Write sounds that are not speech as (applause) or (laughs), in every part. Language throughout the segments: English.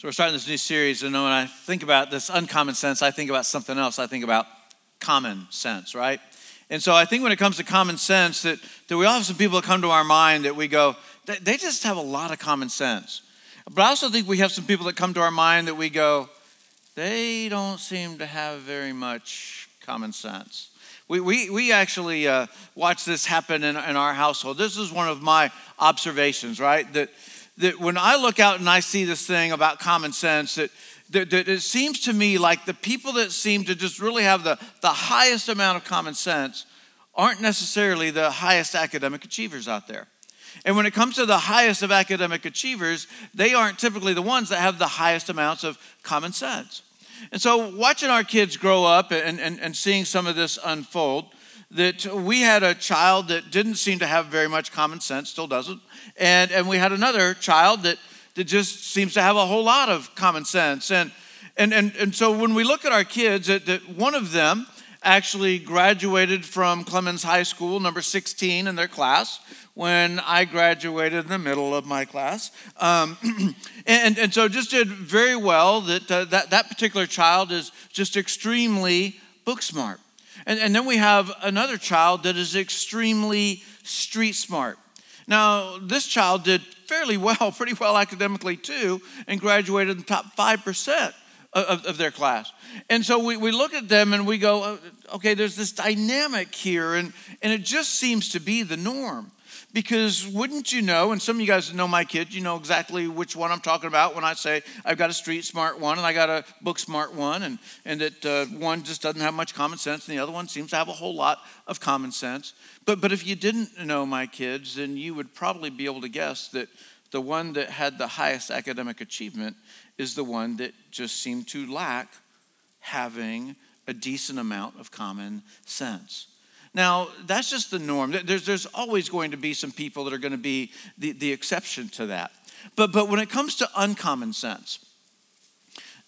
So we're starting this new series, and when I think about this uncommon sense, I think about something else. I think about common sense, right? And so I think when it comes to common sense, that, that we all have some people that come to our mind that we go, they, just have a lot of common sense. But I also think we have some people that come to our mind that we go, they don't seem to have very much common sense. We, we, we actually uh, watch this happen in, in our household. This is one of my observations, right? That that when I look out and I see this thing about common sense, that, that, that, it seems to me like the people that seem to just really have the, the highest amount of common sense aren't necessarily the highest academic achievers out there. And when it comes to the highest of academic achievers, they aren't typically the ones that have the highest amounts of common sense. And so, watching our kids grow up and, and, and seeing some of this unfold, that we had a child that didn't seem to have very much common sense, still doesn't. And, and we had another child that, that just seems to have a whole lot of common sense. And, and, and, and so when we look at our kids, that, that one of them actually graduated from Clemens High School, number 16 in their class, when I graduated in the middle of my class. Um, (clears throat) and, and so just did very well that, uh, that that particular child is just extremely book smart. And, and then we have another child that is extremely street smart. Now, this child did fairly well, (laughs) pretty well academically too, and graduated in the top 5% of, of their class. And so we, we look at them and we go, uh, okay, there's this dynamic here, and, and it just seems to be the norm. Because wouldn't you know, and some of you guys know my kids, you know exactly which one I'm talking about when I say I've got a street smart one and I got a book smart one, and, and that uh, one just doesn't have much common sense and the other one seems to have a whole lot of common sense. But, but if you didn't know my kids, then you would probably be able to guess that the one that had the highest academic achievement is the one that just seemed to lack having a decent amount of common sense. Now, that's just the norm. There's, there's always going to be some people that are going to be the, the exception to that. But, but when it comes to uncommon sense,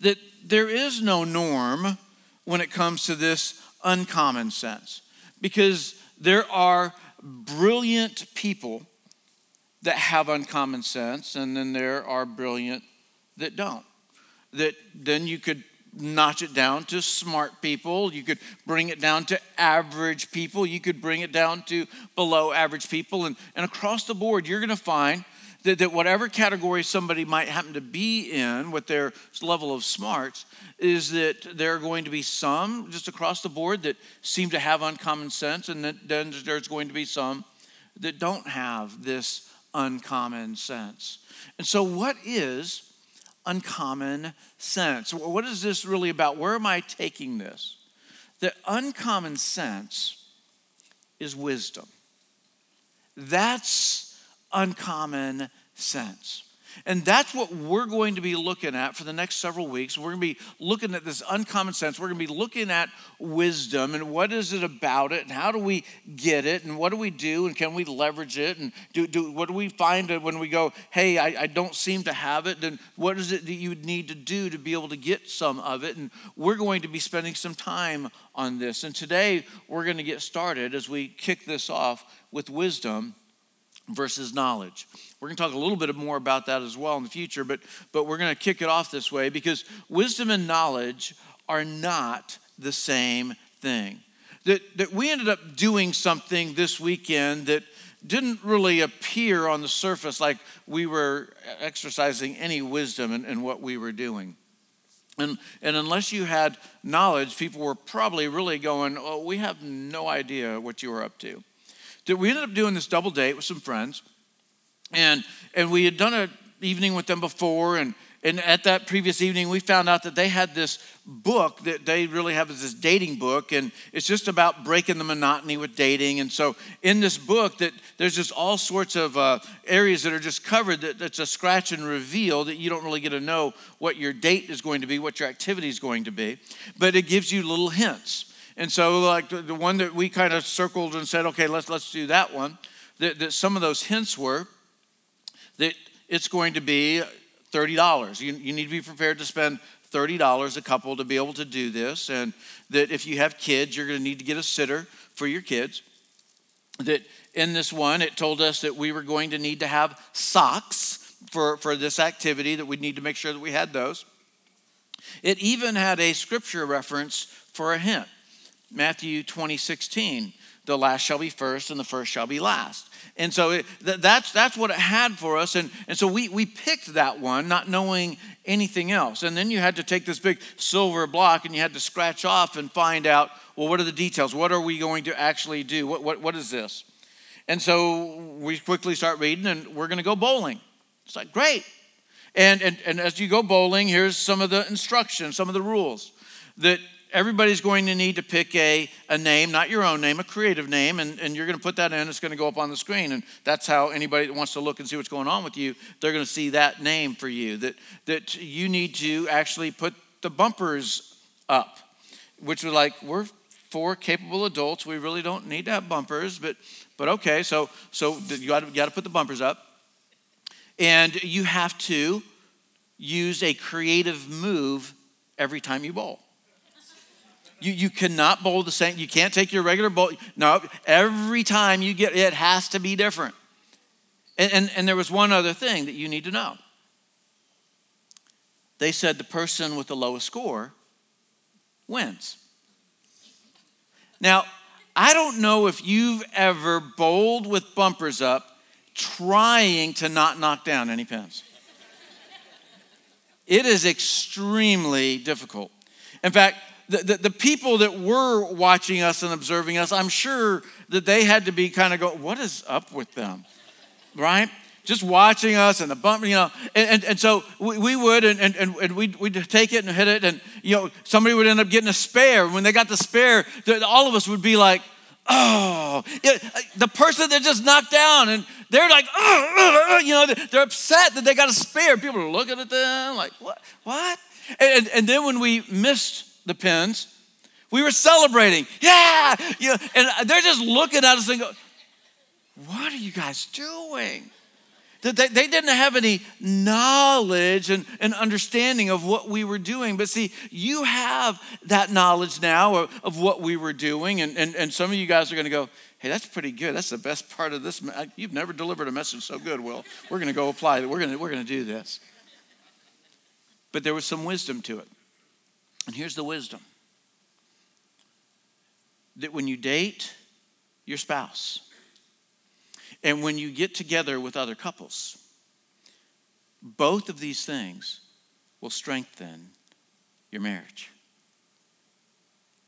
that there is no norm when it comes to this uncommon sense because there are brilliant people that have uncommon sense, and then there are brilliant that don't. That then you could notch it down to smart people. You could bring it down to average people. You could bring it down to below average people. And, and across the board, you're going to find that, that whatever category somebody might happen to be in with their level of smarts, is that there are going to be some just across the board that seem to have uncommon sense, and that then there's going to be some that don't have this uncommon sense. And so, what is uncommon sense. What is this really about? Where am I taking this? The uncommon sense is wisdom. That's uncommon sense. And that's what we're going to be looking at for the next several weeks. We're going to be looking at this uncommon sense. We're going to be looking at wisdom and what is it about it and how do we get it and what do we do and can we leverage it and do, do what do we find when we go, hey, I, I don't seem to have it, then what is it that you would need to do to be able to get some of it? And we're going to be spending some time on this. And today we're going to get started as we kick this off with wisdom versus knowledge. We're going to talk a little bit more about that as well in the future, but, but we're going to kick it off this way because wisdom and knowledge are not the same thing. That, that we ended up doing something this weekend that didn't really appear on the surface like we were exercising any wisdom in, in what we were doing. And, and unless you had knowledge, people were probably really going, Oh, we have no idea what you were up to we ended up doing this double date with some friends. And, and we had done an evening with them before. And, and at that previous evening, we found out that they had this book that they really have this dating book. And it's just about breaking the monotony with dating. And so in this book, that there's just all sorts of uh, areas that are just covered that, that's a scratch and reveal that you don't really get to know what your date is going to be, what your activity is going to be. But it gives you little hints. And so, like the, the one that we kind of circled and said, okay, let's let's do that one. That, that some of those hints were that it's going to be thirty dollars. You, you need to be prepared to spend thirty dollars a couple to be able to do this, and that if you have kids, you're going to need to get a sitter for your kids. That in this one, it told us that we were going to need to have socks for, for this activity that we need to make sure that we had those. It even had a scripture reference for a hint. Matthew 20, 16. The last shall be first, and the first shall be last. And so it, that's, that's what it had for us. And, and so we, we picked that one, not knowing anything else. And then you had to take this big silver block and you had to scratch off and find out well, what are the details? What are we going to actually do? What, what, what is this? And so we quickly start reading, and we're going to go bowling. It's like, great. And, and, and as you go bowling, here's some of the instructions, some of the rules that everybody's going to need to pick a, a name, not your own name, a creative name, and, and you're going to put that in. It's going to go up on the screen. And that's how anybody that wants to look and see what's going on with you, they're going to see that name for you. That, that you need to actually put the bumpers up, which was like, we're four capable adults. We really don't need to have bumpers, but, but okay, so, so you got, you got to put the bumpers up. And you have to use a creative move every time you bowl. You, you cannot bowl the same. You can't take your regular bowl. No, every time you get it has to be different. And, and, and there was one other thing that you need to know. They said the person with the lowest score wins. Now, I don't know if you've ever bowled with bumpers up trying to not knock down any pins. It is extremely difficult. In fact, the, the, the, people that were watching us and observing us, I'm sure that they had to be kind of go, what is up with them? Right? Just watching us and the bump, you know. And, and, and so we, we would, and, and, and we'd, we'd take it and hit it, and, you know, somebody would end up getting a spare. When they got the spare, all of us would be like, oh, uh, the person that just knocked down, and they're like, oh, you know, they're upset that they got a spare. People are looking at them like, what? What? And, and then when we missed the pins. We were celebrating. Yeah. You know, and they're just looking at us and go, What are you guys doing? They, they didn't have any knowledge and, and understanding of what we were doing. But see, you have that knowledge now of, of what we were doing. And, and, and some of you guys are going to go, hey, that's pretty good. That's the best part of this. You've never delivered a message so good, Will. We're going to go apply it. We're going we're going to do this. But there was some wisdom to it. And here's the wisdom that when you date your spouse and when you get together with other couples, both of these things will strengthen your marriage.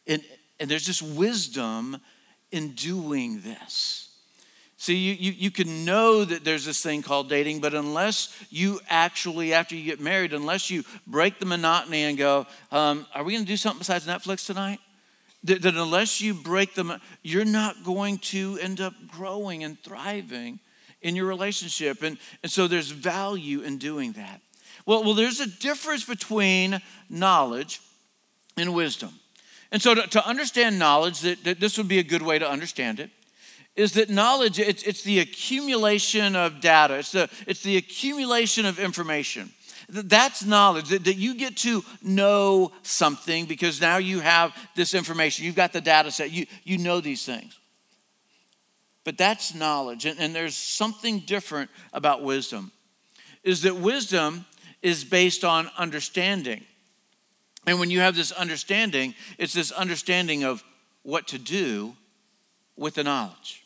And, and there's just wisdom in doing this. See, you, you, you can know that there's this thing called dating, but unless you actually, after you get married, unless you break the monotony and go, um, are we going to do something besides Netflix tonight? That, that unless you break them, you're not going to end up growing and thriving in your relationship. And, and so there's value in doing that. Well, well, there's a difference between knowledge and wisdom. And so to, to understand knowledge, that, that this would be a good way to understand it is that knowledge it's, it's the accumulation of data. It's the, it's the accumulation of information. That's knowledge that, that you get to know something because now you have this information. You've got the data set. You, you know these things. But that's knowledge and, and there's something different about wisdom is that wisdom is based on understanding. And when you have this understanding it's this understanding of what to do with the knowledge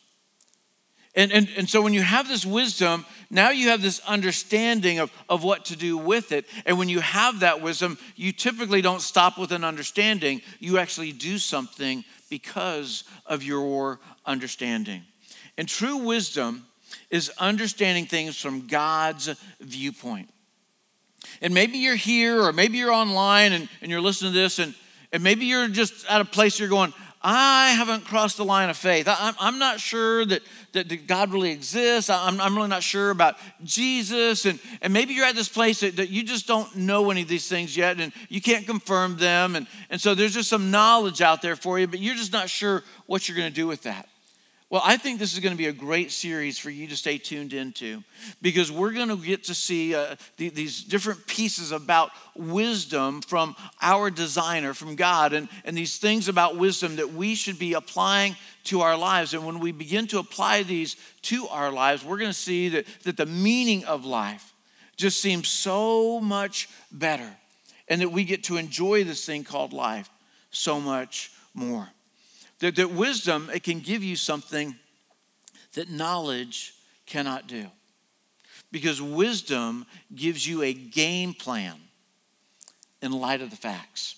and, and, and so when you have this wisdom, now you have this understanding of, of what to do with it. And when you have that wisdom, you typically don't stop with an understanding. You actually do something because of your understanding. And true wisdom is understanding things from God's viewpoint. And maybe you're here or maybe you're online and, and you're listening to this and, and maybe you're just at a place you're going, I haven't crossed the line of faith. I, am not sure that, that, God really exists. I'm, I'm, really not sure about Jesus. And, and maybe you're at this place that, that you just don't know any of these things yet and you can't confirm them. And, and so there's just some knowledge out there for you, but you're just not sure what you're going to do with that. Well, I think this is going to be a great series for you to stay tuned into because we're going to get to see uh, the, these different pieces about wisdom from our designer, from God, and, and these things about wisdom that we should be applying to our lives. And when we begin to apply these to our lives, we're going to see that, that the meaning of life just seems so much better. And that we get to enjoy this thing called life so much more. That, that wisdom, it can give you something that knowledge cannot do. Because wisdom gives you a game plan in light of the facts.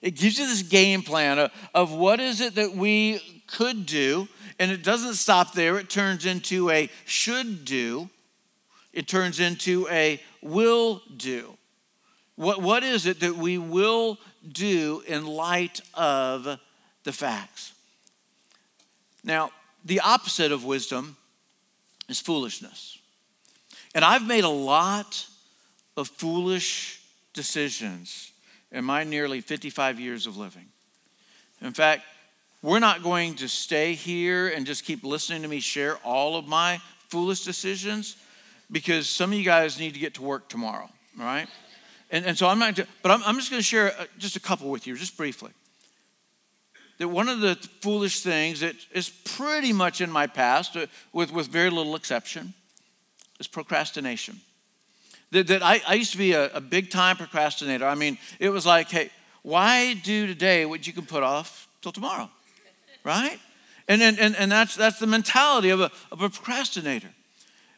It gives you this game plan of, of what is it that we could do, and it doesn't stop there. It turns into a should do, it turns into a will do. What, what is it that we will do in light of the facts? Now, the opposite of wisdom is foolishness. And I've made a lot of foolish decisions in my nearly 55 years of living. In fact, we're not going to stay here and just keep listening to me share all of my foolish decisions because some of you guys need to get to work tomorrow, right? And, and so I'm not, but I'm, I'm just going to share uh, just a couple with you, just briefly. That one of the foolish things that is pretty much in my past, uh, with, with very little exception, is procrastination. That, that I, I used to be a, a big time procrastinator. I mean, it was like, hey, why do today what you can put off till tomorrow? Right? And, and, and, and that's, that's the mentality of a, of a procrastinator.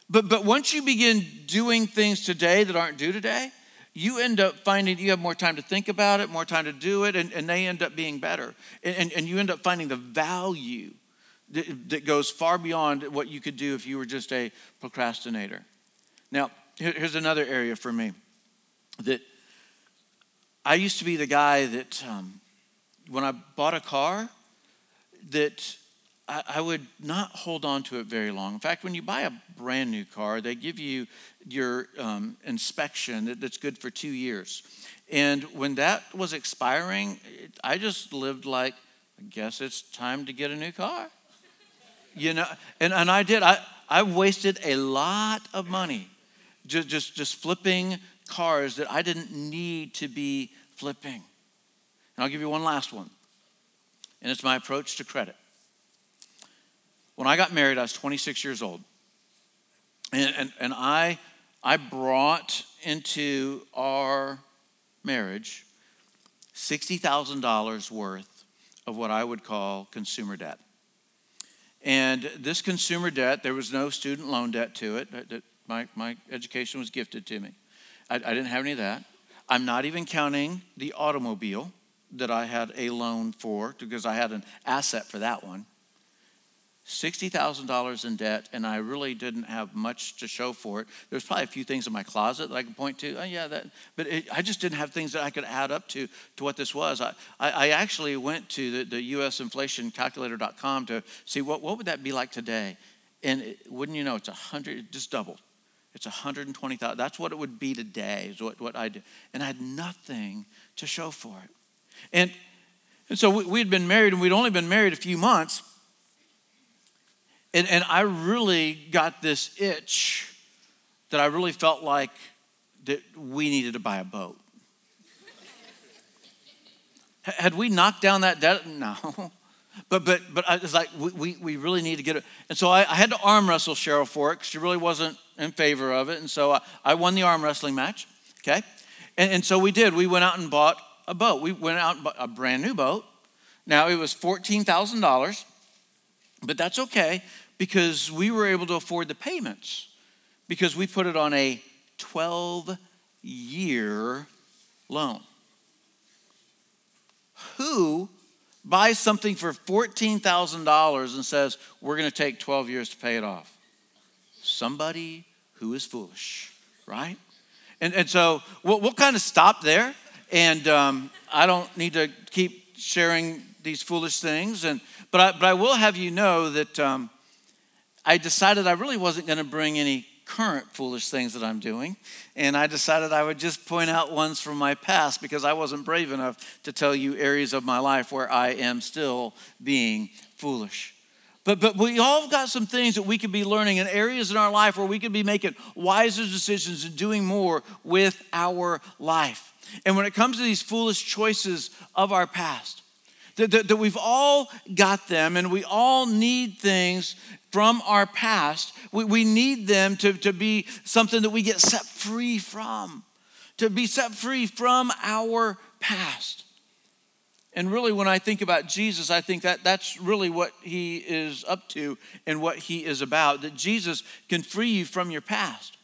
But, but once you begin doing things today that aren't due today, you end up finding you have more time to think about it, more time to do it, and, and they end up being better. And, and, and you end up finding the value that, that goes far beyond what you could do if you were just a procrastinator. Now, here's another area for me that I used to be the guy that um, when I bought a car, that I, would not hold on to it very long. In fact, when you buy a brand new car, they give you your um, inspection that's good for two years. And when that was expiring, I just lived like, I guess it's time to get a new car. You know, and, and I did. I, I wasted a lot of money just, just, just flipping cars that I didn't need to be flipping. And I'll give you one last one, and it's my approach to credit. When I got married, I was 26 years old. And, and, and I, I brought into our marriage $60,000 worth of what I would call consumer debt. And this consumer debt, there was no student loan debt to it. My, my education was gifted to me. I, I didn't have any of that. I'm not even counting the automobile that I had a loan for because I had an asset for that one. $60,000 in debt, and I really didn't have much to show for it. There's probably a few things in my closet that I could point to. Oh, yeah, that, but it, I just didn't have things that I could add up to, to what this was. I, I, I actually went to the, the usinflationcalculator.com to see what, what would that be like today. And it, wouldn't you know, it's 100, it just doubled. It's 120,000. That's what it would be today, is what, what I did. And I had nothing to show for it. And, and so we, we'd been married, and we'd only been married a few months. And, and I really got this itch that I really felt like that we needed to buy a boat. Had we knocked down that debt? No. (laughs) But but but I was like, we, we, we really need to get it. And so I, I had to arm wrestle Cheryl for it because she really wasn't in favor of it. And so I, I won the arm wrestling match. Okay. And, and so we did. We went out and bought a boat. We went out and bought a brand new boat. Now it was $14,000, but that's okay because we were able to afford the payments because we put it on a 12 year loan. Who buys something for $14,000 and says, We're going to take 12 years to pay it off? Somebody who is foolish, right? And, and so we'll, we'll kind of stop there. And um, I don't need to keep sharing these foolish things. And, but, I, but I will have you know that um, I decided I really wasn't going to bring any current foolish things that I'm doing. And I decided I would just point out ones from my past because I wasn't brave enough to tell you areas of my life where I am still being foolish. But, but we all got some things that we could be learning in areas in our life where we could be making wiser decisions and doing more with our life. And when it comes to these foolish choices of our past, that, that, that we've all got them and we all need things from our past. We, we need them to, to be something that we get set free from, to be set free from our past. And really, when I think about Jesus, I think that that's really what he is up to and what he is about. That Jesus can free you from your past,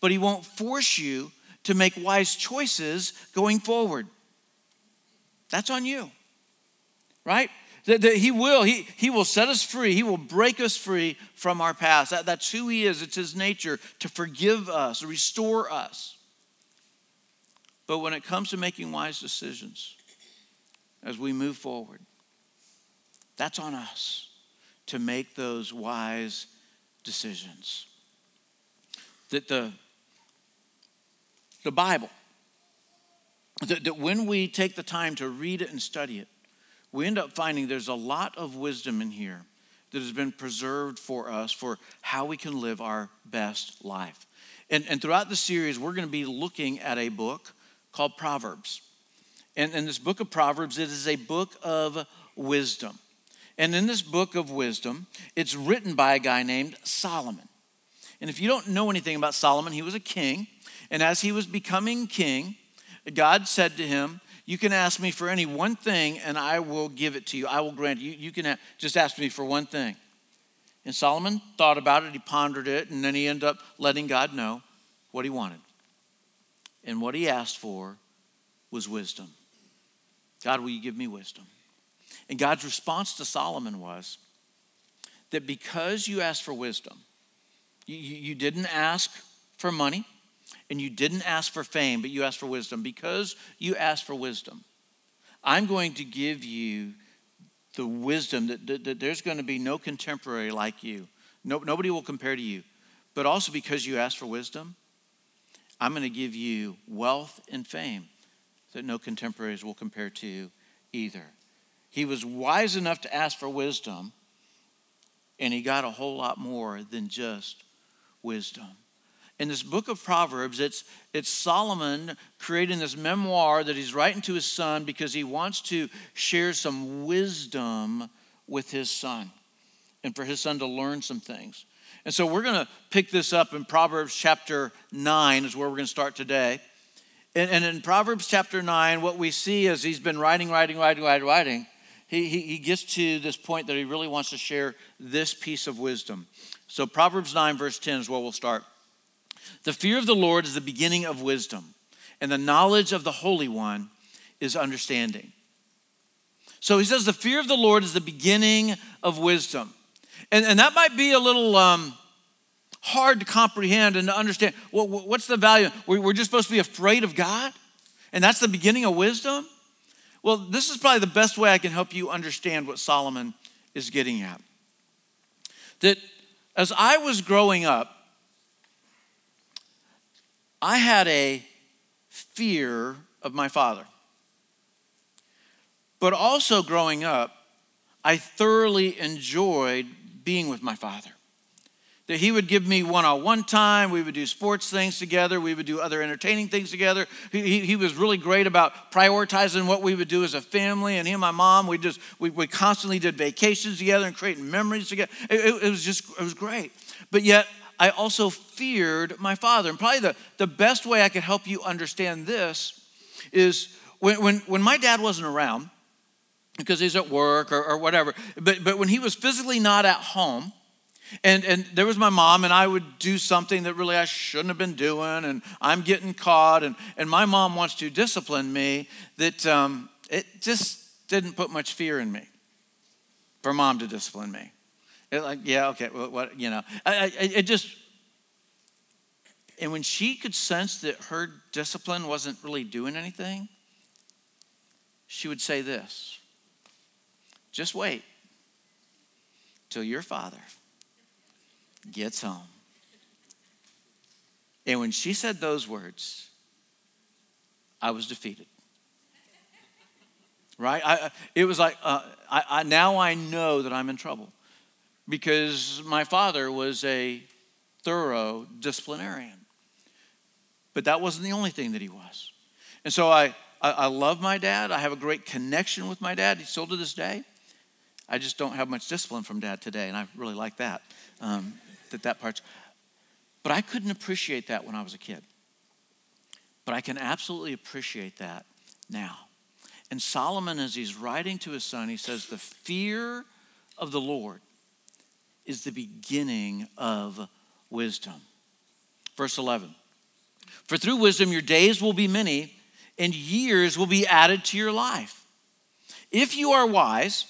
but he won't force you to make wise choices going forward. That's on you, right? That, that, he will he, he will set us free. He will break us free from our past. That, that's who he is. It's his nature to forgive us restore us. But when it comes to making wise decisions as we move forward that's on us to make those wise decisions. That the the bible that, that when we take the time to read it and study it we end up finding there's a lot of wisdom in here that has been preserved for us for how we can live our best life. And, and throughout the series, we're going to be looking at a book called Proverbs. And in this book of Proverbs, it is a book of wisdom. And in this book of wisdom, it's written by a guy named Solomon. And if you don't know anything about Solomon, he was a king. And as he was becoming king, God said to him, you can ask me for any one thing and I will give it to you. I will grant you. You can have, just ask me for one thing. And Solomon thought about it, he pondered it, and then he ended up letting God know what he wanted. And what he asked for was wisdom. God, will you give me wisdom? And God's response to Solomon was that because you asked for wisdom, you, you didn't ask for money, and you didn't ask for fame, but you asked for wisdom, because you asked for wisdom, I'm going to give you the wisdom that, that, that there's going to be no contemporary like you. No, nobody will compare to you. But also because you asked for wisdom, I'm going to give you wealth and fame that no contemporaries will compare to either. He was wise enough to ask for wisdom, and he got a whole lot more than just wisdom in this book of Proverbs, it's, it's Solomon creating this memoir that he's writing to his son because he wants to share some wisdom with his son and for his son to learn some things. And so we're going to pick this up in Proverbs chapter 9, is where we're going to start today. And, and in Proverbs chapter 9, what we see is he's been writing, writing, writing, writing, writing. He, he, he gets to this point that he really wants to share this piece of wisdom. So, Proverbs 9, verse 10 is where we'll start. The fear of the Lord is the beginning of wisdom, and the knowledge of the Holy One is understanding. So he says, the fear of the Lord is the beginning of wisdom. And, and that might be a little um, hard to comprehend and to understand. Well, what's the value? We're just supposed to be afraid of God? And that's the beginning of wisdom? Well, this is probably the best way I can help you understand what Solomon is getting at. That as I was growing up, I had a fear of my father. But also growing up, I thoroughly enjoyed being with my father. That he would give me one on one time, we would do sports things together, we would do other entertaining things together. He, he, was really great about prioritizing what we would do as a family, and he and my mom, we just, we, we constantly did vacations together and creating memories together. It, it, it was just, it was great. But yet, I also feared my father. And probably the, the best way I could help you understand this is when, when, when my dad wasn't around, because he's at work or, or whatever, but, but when he was physically not at home, and, and there was my mom, and I would do something that really I shouldn't have been doing, and I'm getting caught, and, and my mom wants to discipline me, that um, it just didn't put much fear in me for mom to discipline me. It like, yeah, okay, what, what you know, I, I, it just, and when she could sense that her discipline wasn't really doing anything, she would say this just wait till your father gets home. And when she said those words, I was defeated. Right? I, it was like, uh, I, I, now I know that I'm in trouble because my father was a thorough disciplinarian. But that wasn't the only thing that he was. And so I, I, I love my dad. I have a great connection with my dad. He's still to this day. I just don't have much discipline from dad today, and I really like that. Um, that that part's. But I couldn't appreciate that when I was a kid. But I can absolutely appreciate that now. And Solomon, as he's writing to his son, he says, The fear of the Lord is the beginning of wisdom. Verse 11 For through wisdom your days will be many, and years will be added to your life. If you are wise,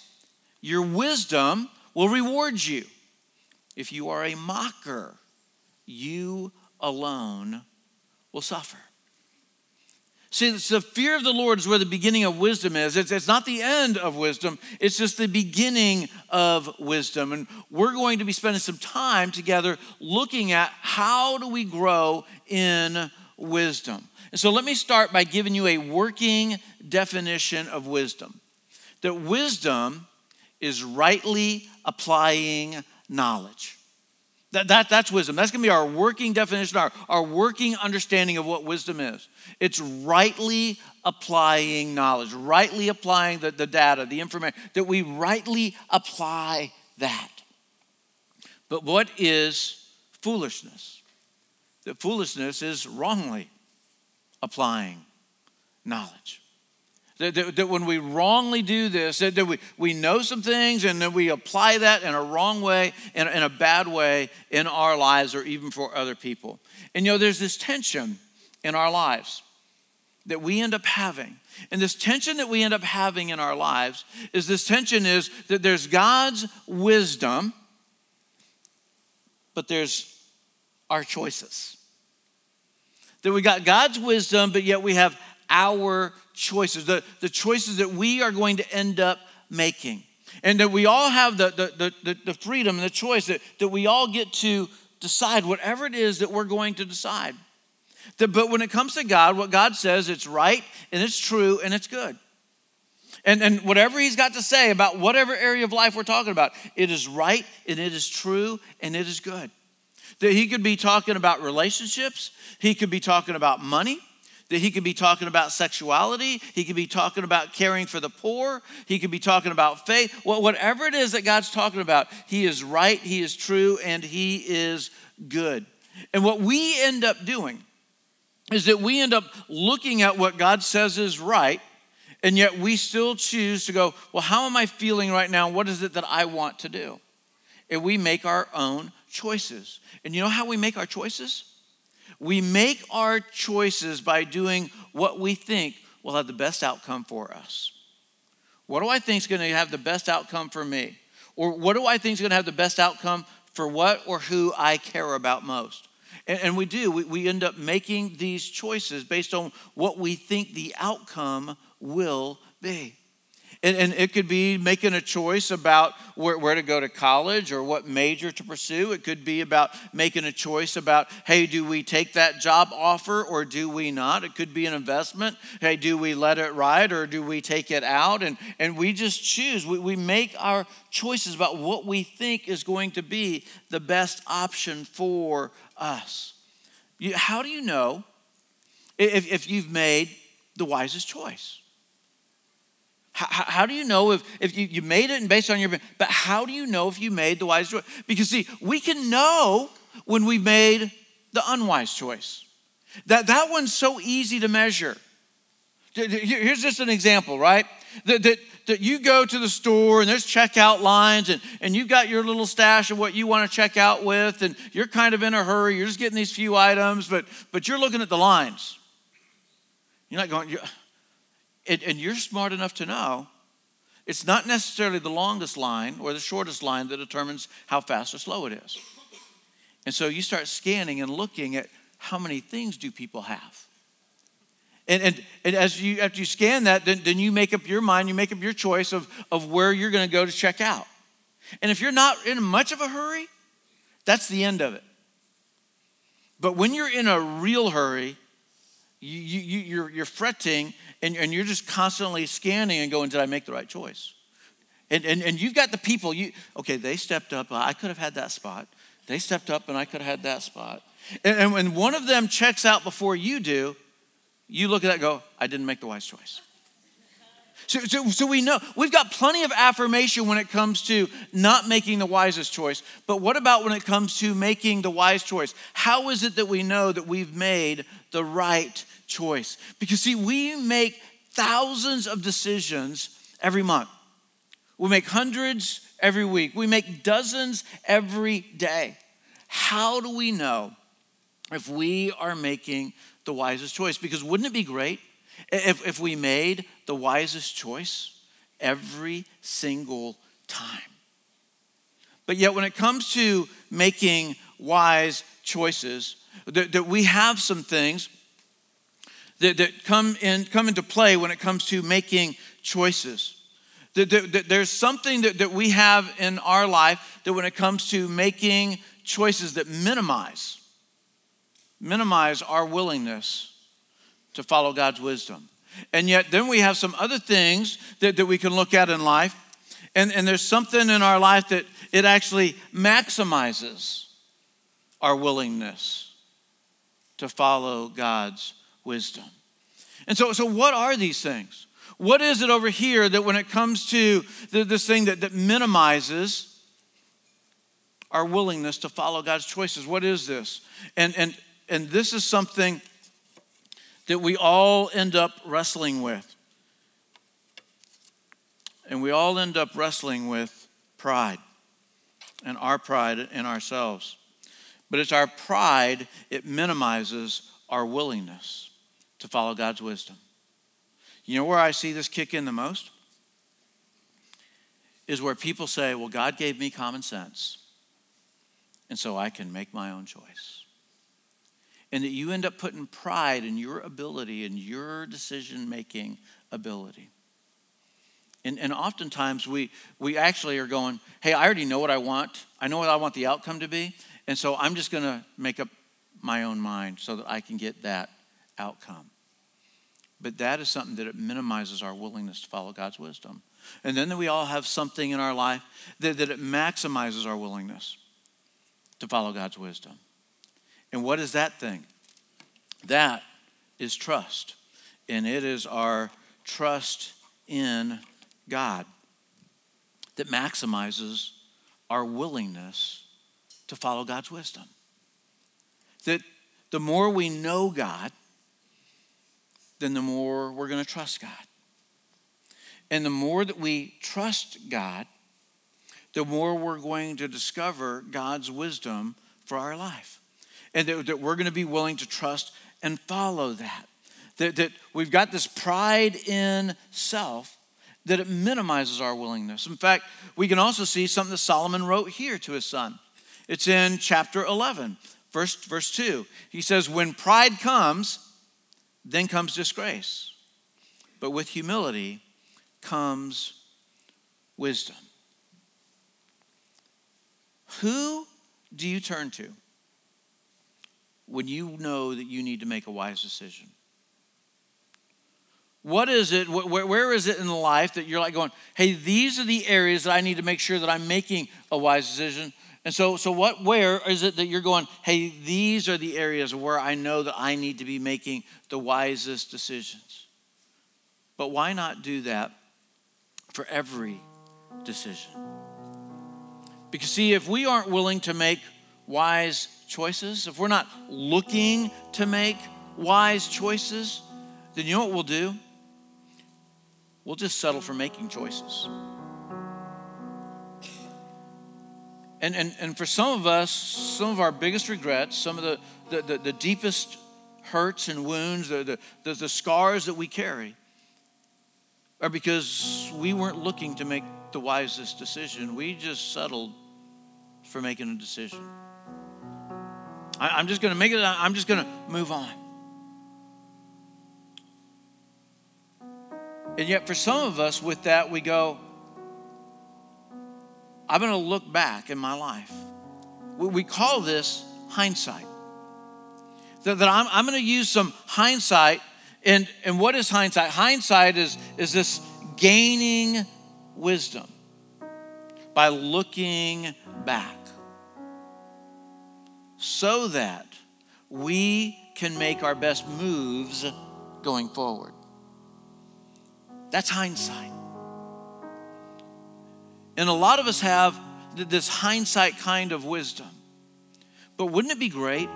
your wisdom will reward you. If you are a mocker, you alone will suffer. See, the fear of the Lord is where the beginning of wisdom is. It's, it's not the end of wisdom, it's just the beginning of wisdom. And we're going to be spending some time together looking at how do we grow in wisdom. And so let me start by giving you a working definition of wisdom. That wisdom is rightly applying knowledge. That, that, that's wisdom. That's going to be our working definition, our, our working understanding of what wisdom is. It's rightly applying knowledge, rightly applying the, the data, the information, that we rightly apply that. But what is foolishness? That foolishness is wrongly applying knowledge. That, that, that, when we wrongly do this, that, that we, we know some things and then we apply that in a wrong way, in, in a bad way in our lives or even for other people. And you know, there's this tension in our lives that we end up having. And this tension that we end up having in our lives is this tension is that there's God's wisdom, but there's our choices. That we got God's wisdom, but yet we have our choices, the, the choices that we are going to end up making. And that we all have the, the, the, the freedom and the choice that, that we all get to decide whatever it is that we're going to decide. That, but when it comes to God, what God says, it's right and it's true and it's good. And, and whatever he's got to say about whatever area of life we're talking about, it is right and it is true and it is good. That he could be talking about relationships, he could be talking about money, that he could be talking about sexuality, he could be talking about caring for the poor, he could be talking about faith. whatever it is that God's talking about, he is right, he is true, and he is good. And what we end up doing is that we end up looking at what God says is right, and yet we still choose to go, well, how am I feeling right now? What is it that I want to do? And we make our own choices. And you know how we make our choices? We make our choices by doing what we think will have the best outcome for us. What do I think is going to have the best outcome for me? Or what do I think is going to have the best outcome for what or who I care about most? And, and we do, we, we end up making these choices based on what we think the outcome will be. And, and, it could be making a choice about where, where, to go to college or what major to pursue. It could be about making a choice about, hey, do we take that job offer or do we not? It could be an investment. Hey, do we let it ride or do we take it out? And, and we just choose. We, we make our choices about what we think is going to be the best option for us. You, how do you know if, if you've made the wisest choice? How, how, do you know if, if you, you made it and based on your, but how do you know if you made the wise choice? Because see, we can know when we made the unwise choice. That, that one's so easy to measure. Here's just an example, right? That, that, that you go to the store and there's checkout lines and, and you've got your little stash of what you want to check out with and you're kind of in a hurry. You're just getting these few items, but, but you're looking at the lines. You're not going, and, and you're smart enough to know it's not necessarily the longest line or the shortest line that determines how fast or slow it is. And so you start scanning and looking at how many things do people have. And, and, and as you after you scan that, then, then you make up your mind, you make up your choice of, of where you're going to go to check out. And if you're not in much of a hurry, that's the end of it. But when you're in a real hurry, you, you, you're, you're fretting and, and you're just constantly scanning and going, did I make the right choice? And, and, and you've got the people, you, okay, they stepped up. I could have had that spot. They stepped up and I could have had that spot. And, and when one of them checks out before you do, you look at that go, I didn't make the wise choice. So, so, so, we know we've got plenty of affirmation when it comes to not making the wisest choice. But what about when it comes to making the wise choice? How is it that we know that we've made the right choice? Because, see, we make thousands of decisions every month, we make hundreds every week, we make dozens every day. How do we know if we are making the wisest choice? Because wouldn't it be great if, if we made the wisest choice every single time. But yet, when it comes to making wise choices, that, that we have some things that, that come, in, come into play when it comes to making choices. That, that, that there's something that, that we have in our life that when it comes to making choices that minimize, minimize our willingness to follow God's wisdom. And yet, then we have some other things that, that we can look at in life. And, and there's something in our life that it actually maximizes our willingness to follow God's wisdom. And so, so what are these things? What is it over here that when it comes to this thing that, that minimizes our willingness to follow God's choices? What is this? And, and, and this is something that we all end up wrestling with. And we all end up wrestling with pride and our pride in ourselves. But it's our pride, it minimizes our willingness to follow God's wisdom. You know where I see this kick in the most? Is where people say, Well, God gave me common sense, and so I can make my own choice and that you end up putting pride in your ability and your decision making ability. And, and oftentimes we, we actually are going, hey, I already know what I want. I know what I want the outcome to be. And so I'm just going to make up my own mind so that I can get that outcome. But that is something that it minimizes our willingness to follow God's wisdom. And then we all have something in our life that, that it maximizes our willingness to follow God's wisdom. And what is that thing? That is trust. And it is our trust in God that maximizes our willingness to follow God's wisdom. That the more we know God, then the more we're going to trust God. And the more that we trust God, the more we're going to discover God's wisdom for our life and that, that we're going to be willing to trust and follow that. that. That we've got this pride in self that it minimizes our willingness. In fact, we can also see something that Solomon wrote here to his son. It's in chapter 11, verse, verse 2. He says, When pride comes, then comes disgrace. But with humility comes wisdom. Who do you turn to when you know that you need to make a wise decision? What is it, where is it in life that you're like going, hey, these are the areas that I need to make sure that I'm making a wise decision? And so, so what, where is it that you're going, hey, these are the areas where I know that I need to be making the wisest decisions? But why not do that for every decision? Because, see, if we aren't willing to make wise choices, if we're not looking to make wise choices, then you know what we'll do? We'll just settle for making choices. And, and, and for some of us, some of our biggest regrets, some of the, the, the, the deepest hurts and wounds, the, the, the, the scars that we carry, are because we weren't looking to make the wisest decision. We just settled for making a decision. I, am just going to make it, I'm just going to move on. And yet, for some of us, with that, we go, I'm going to look back in my life. We call this hindsight. That, that I'm, I'm going to use some hindsight. And, and what is hindsight? Hindsight is, is this gaining wisdom by looking back so that we can make our best moves going forward. That's hindsight. And a lot of us have this hindsight kind of wisdom. But wouldn't it be great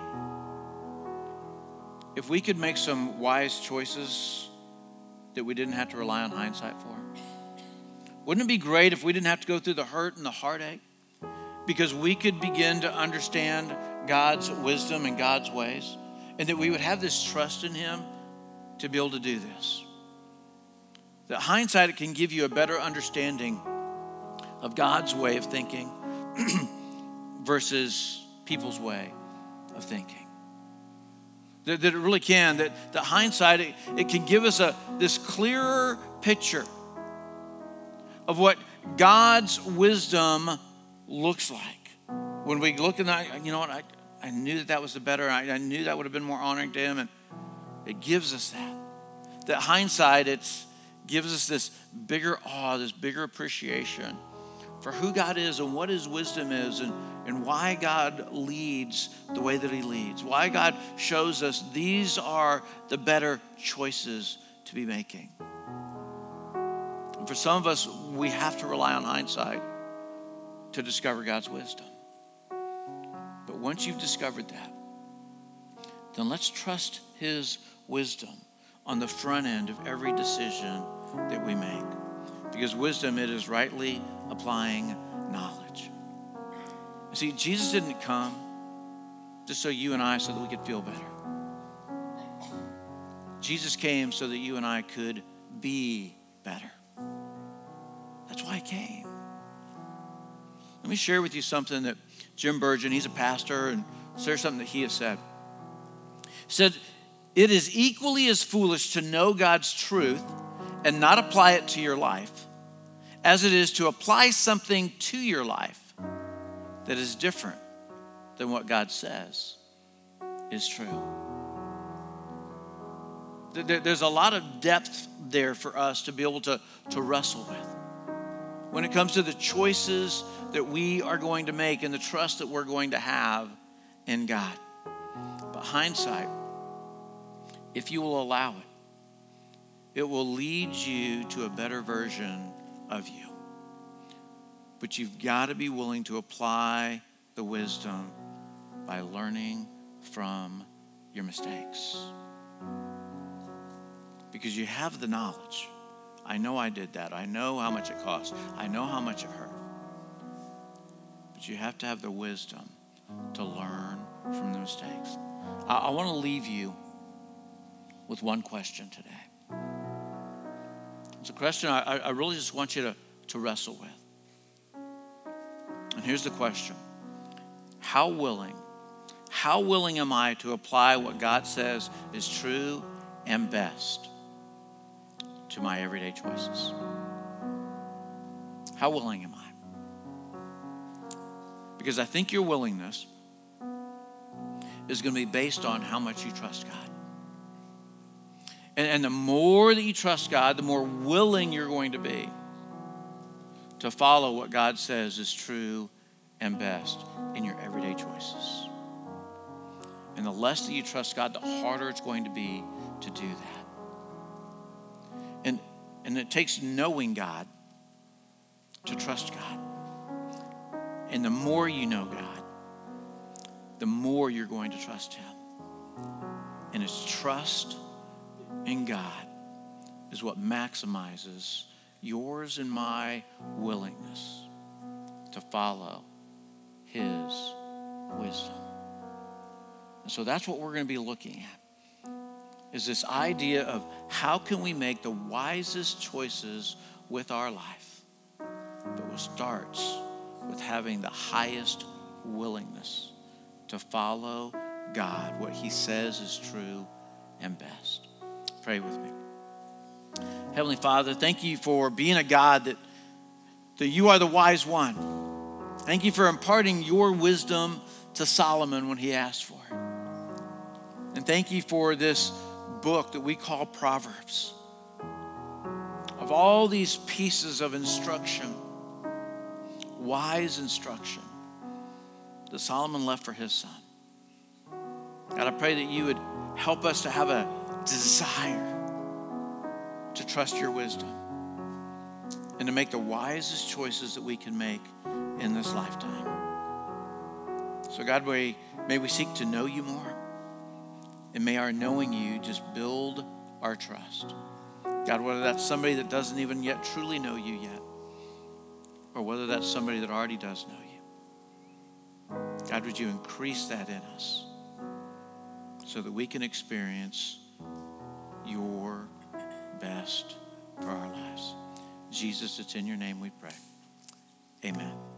if we could make some wise choices that we didn't have to rely on hindsight for? Wouldn't it be great if we didn't have to go through the hurt and the heartache? Because we could begin to understand God's wisdom and God's ways, and that we would have this trust in Him to be able to do this. That hindsight it can give you a better understanding of God's way of thinking (clears throat) versus people's way of thinking. That, that it really can, that, that hindsight, it, it can give us a, this clearer picture of what God's wisdom looks like. When we look at that, you know what, I, I knew that that was the better, I, I knew that would have been more honoring to Him, and it gives us that. That hindsight, it gives us this bigger awe, this bigger appreciation for who God is and what His wisdom is and, and why God leads the way that He leads, why God shows us these are the better choices to be making. And for some of us, we have to rely on hindsight to discover God's wisdom. Once you've discovered that, then let's trust His wisdom on the front end of every decision that we make. Because wisdom, it is rightly applying knowledge. see, Jesus didn't come just so you and I, so that we could feel better. Jesus came so that you and I could be better. That's why he came. Let me share with you something that Jim Burgen, he's a pastor, and there's something that he has said. He said, It is equally as foolish to know God's truth and not apply it to your life as it is to apply something to your life that is different than what God says is true. There's a lot of depth there for us to be able to, to wrestle with. When it comes to the choices that we are going to make and the trust that we're going to have in God. But hindsight, if you will allow it, it will lead you to a better version of you. But you've got to be willing to apply the wisdom by learning from your mistakes. Because you have the knowledge. I know I did that. I know how much it cost. I know how much it hurt. But you have to have the wisdom to learn from the mistakes. I, I want to leave you with one question today. It's a question I, I really just want you to, to wrestle with. And here's the question How willing, how willing am I to apply what God says is true and best to my everyday choices? How willing am I? Because I think your willingness is going to be based on how much you trust God. And, and the more that you trust God, the more willing you're going to be to follow what God says is true and best in your everyday choices. And the less that you trust God, the harder it's going to be to do that. And, it takes knowing God to trust God. And the more you know God, the more you're going to trust Him. And it's trust in God is what maximizes yours and my willingness to follow His wisdom. And so that's what we're going to be looking at is this idea of how can we make the wisest choices with our life but it starts with having the highest willingness to follow God, what He says is true and best. Pray with me. Heavenly Father, thank you for being a God that, that you are the wise one. Thank you for imparting your wisdom to Solomon when he asked for it. And thank you for this book that we call Proverbs. Of all these pieces of instruction, wise instruction that Solomon left for his son. God, I pray that you would help us to have a desire to trust your wisdom and to make the wisest choices that we can make in this lifetime. So, God, we, may we seek to know you more, and may our knowing you just build our trust. God, whether that's somebody that doesn't even yet truly know you yet, or whether that's somebody that already does know you. God, would you increase that in us so that we can experience your best for our lives? Jesus, it's in your name we pray. Amen.